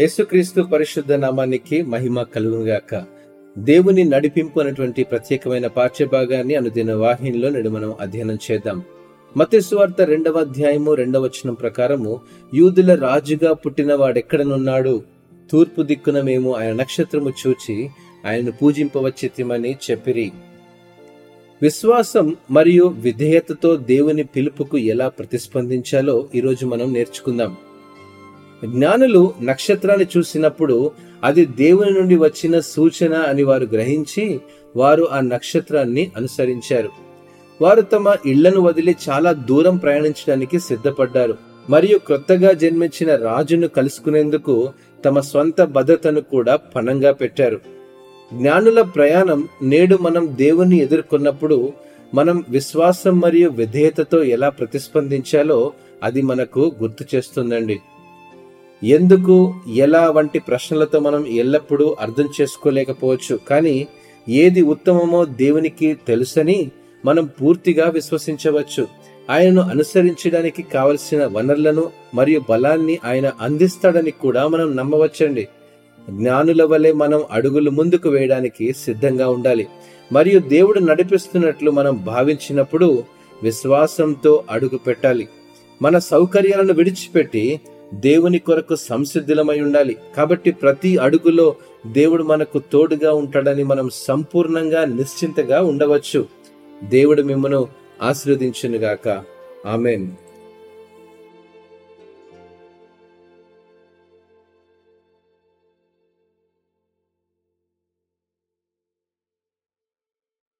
యేసుక్రీస్తు పరిశుద్ధ నామానికి మహిమ కలుగునుగాక. దేవుని నడిపింపు అనేటువంటి ప్రత్యేకమైన పాఠ్యభాగాన్ని అనుదిన వాహినిలో నేడు మనం అధ్యయనం చేద్దాం. మతేశ్వార్త రెండవ అధ్యాయము రెండవ వచనం ప్రకారము యూదుల రాజుగా పుట్టిన వాడెక్కడనున్నాడు? తూర్పు దిక్కున మేము ఆయన నక్షత్రము చూచి ఆయనను పూజింపవచ్చితిమని చెప్పిరి. విశ్వాసం మరియు విధేయతతో దేవుని పిలుపుకు ఎలా ప్రతిస్పందించాలో ఈరోజు మనం నేర్చుకుందాం. జ్ఞానులు నక్షత్రాన్ని చూసినప్పుడు అది దేవుని నుండి వచ్చిన సూచన అని వారు గ్రహించి వారు ఆ నక్షత్రాన్ని అనుసరించారు. వారు తమ ఇళ్ళను వదిలి చాలా దూరం ప్రయాణించడానికి సిద్ధపడ్డారు. మరియు క్రొత్తగా జన్మించిన రాజును కలుసుకునేందుకు తమ స్వంత భద్రతను కూడా పణంగా పెట్టారు. జ్ఞానుల ప్రయాణం నేడు మనం దేవుని ఎదుర్కొన్నప్పుడు మనం విశ్వాసం మరియు విధేయతతో ఎలా ప్రతిస్పందించాలో అది మనకు గుర్తు చేస్తుందండి. ఎందుకు ఎలా వంటి ప్రశ్నలతో మనం ఎల్లప్పుడూ అర్థం చేసుకోలేకపోవచ్చు? కానీ ఏది ఉత్తమమో దేవునికి తెలుసని మనం పూర్తిగా విశ్వసించవచ్చు. ఆయనను అనుసరించడానికి కావలసిన వనరులను మరియు బలాన్ని ఆయన అందిస్తాడని కూడా మనం నమ్మవచ్చండి. జ్ఞానుల వలె మనం అడుగులు ముందుకు వేయడానికి సిద్ధంగా ఉండాలి. మరియు దేవుడు నడిపిస్తున్నట్లు మనం భావించినప్పుడు విశ్వాసంతో అడుగు పెట్టాలి. మన సౌకర్యాలను విడిచిపెట్టి దేవుని కొరకు సంసిద్ధిలమై ఉండాలి. కాబట్టి ప్రతి అడుగులో దేవుడు మనకు తోడుగా ఉంటాడని మనం సంపూర్ణంగా నిశ్చింతగా ఉండవచ్చు. దేవుడు మిమ్మను ఆశీర్వదించునుగాక. ఆమెన్.